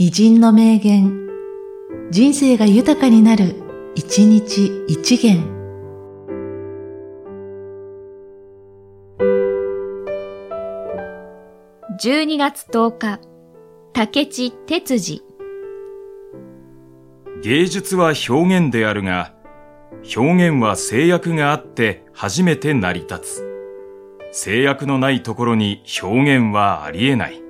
偉人の名言、人生が豊かになる、一日一元。12月10日、竹地哲司。芸術は表現であるが、表現は制約があって初めて成り立つ。制約のないところに表現はありえない。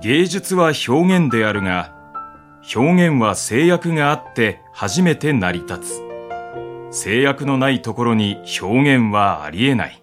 芸術は表現であるが、表現は制約があって初めて成り立つ。制約のないところに表現はありえない。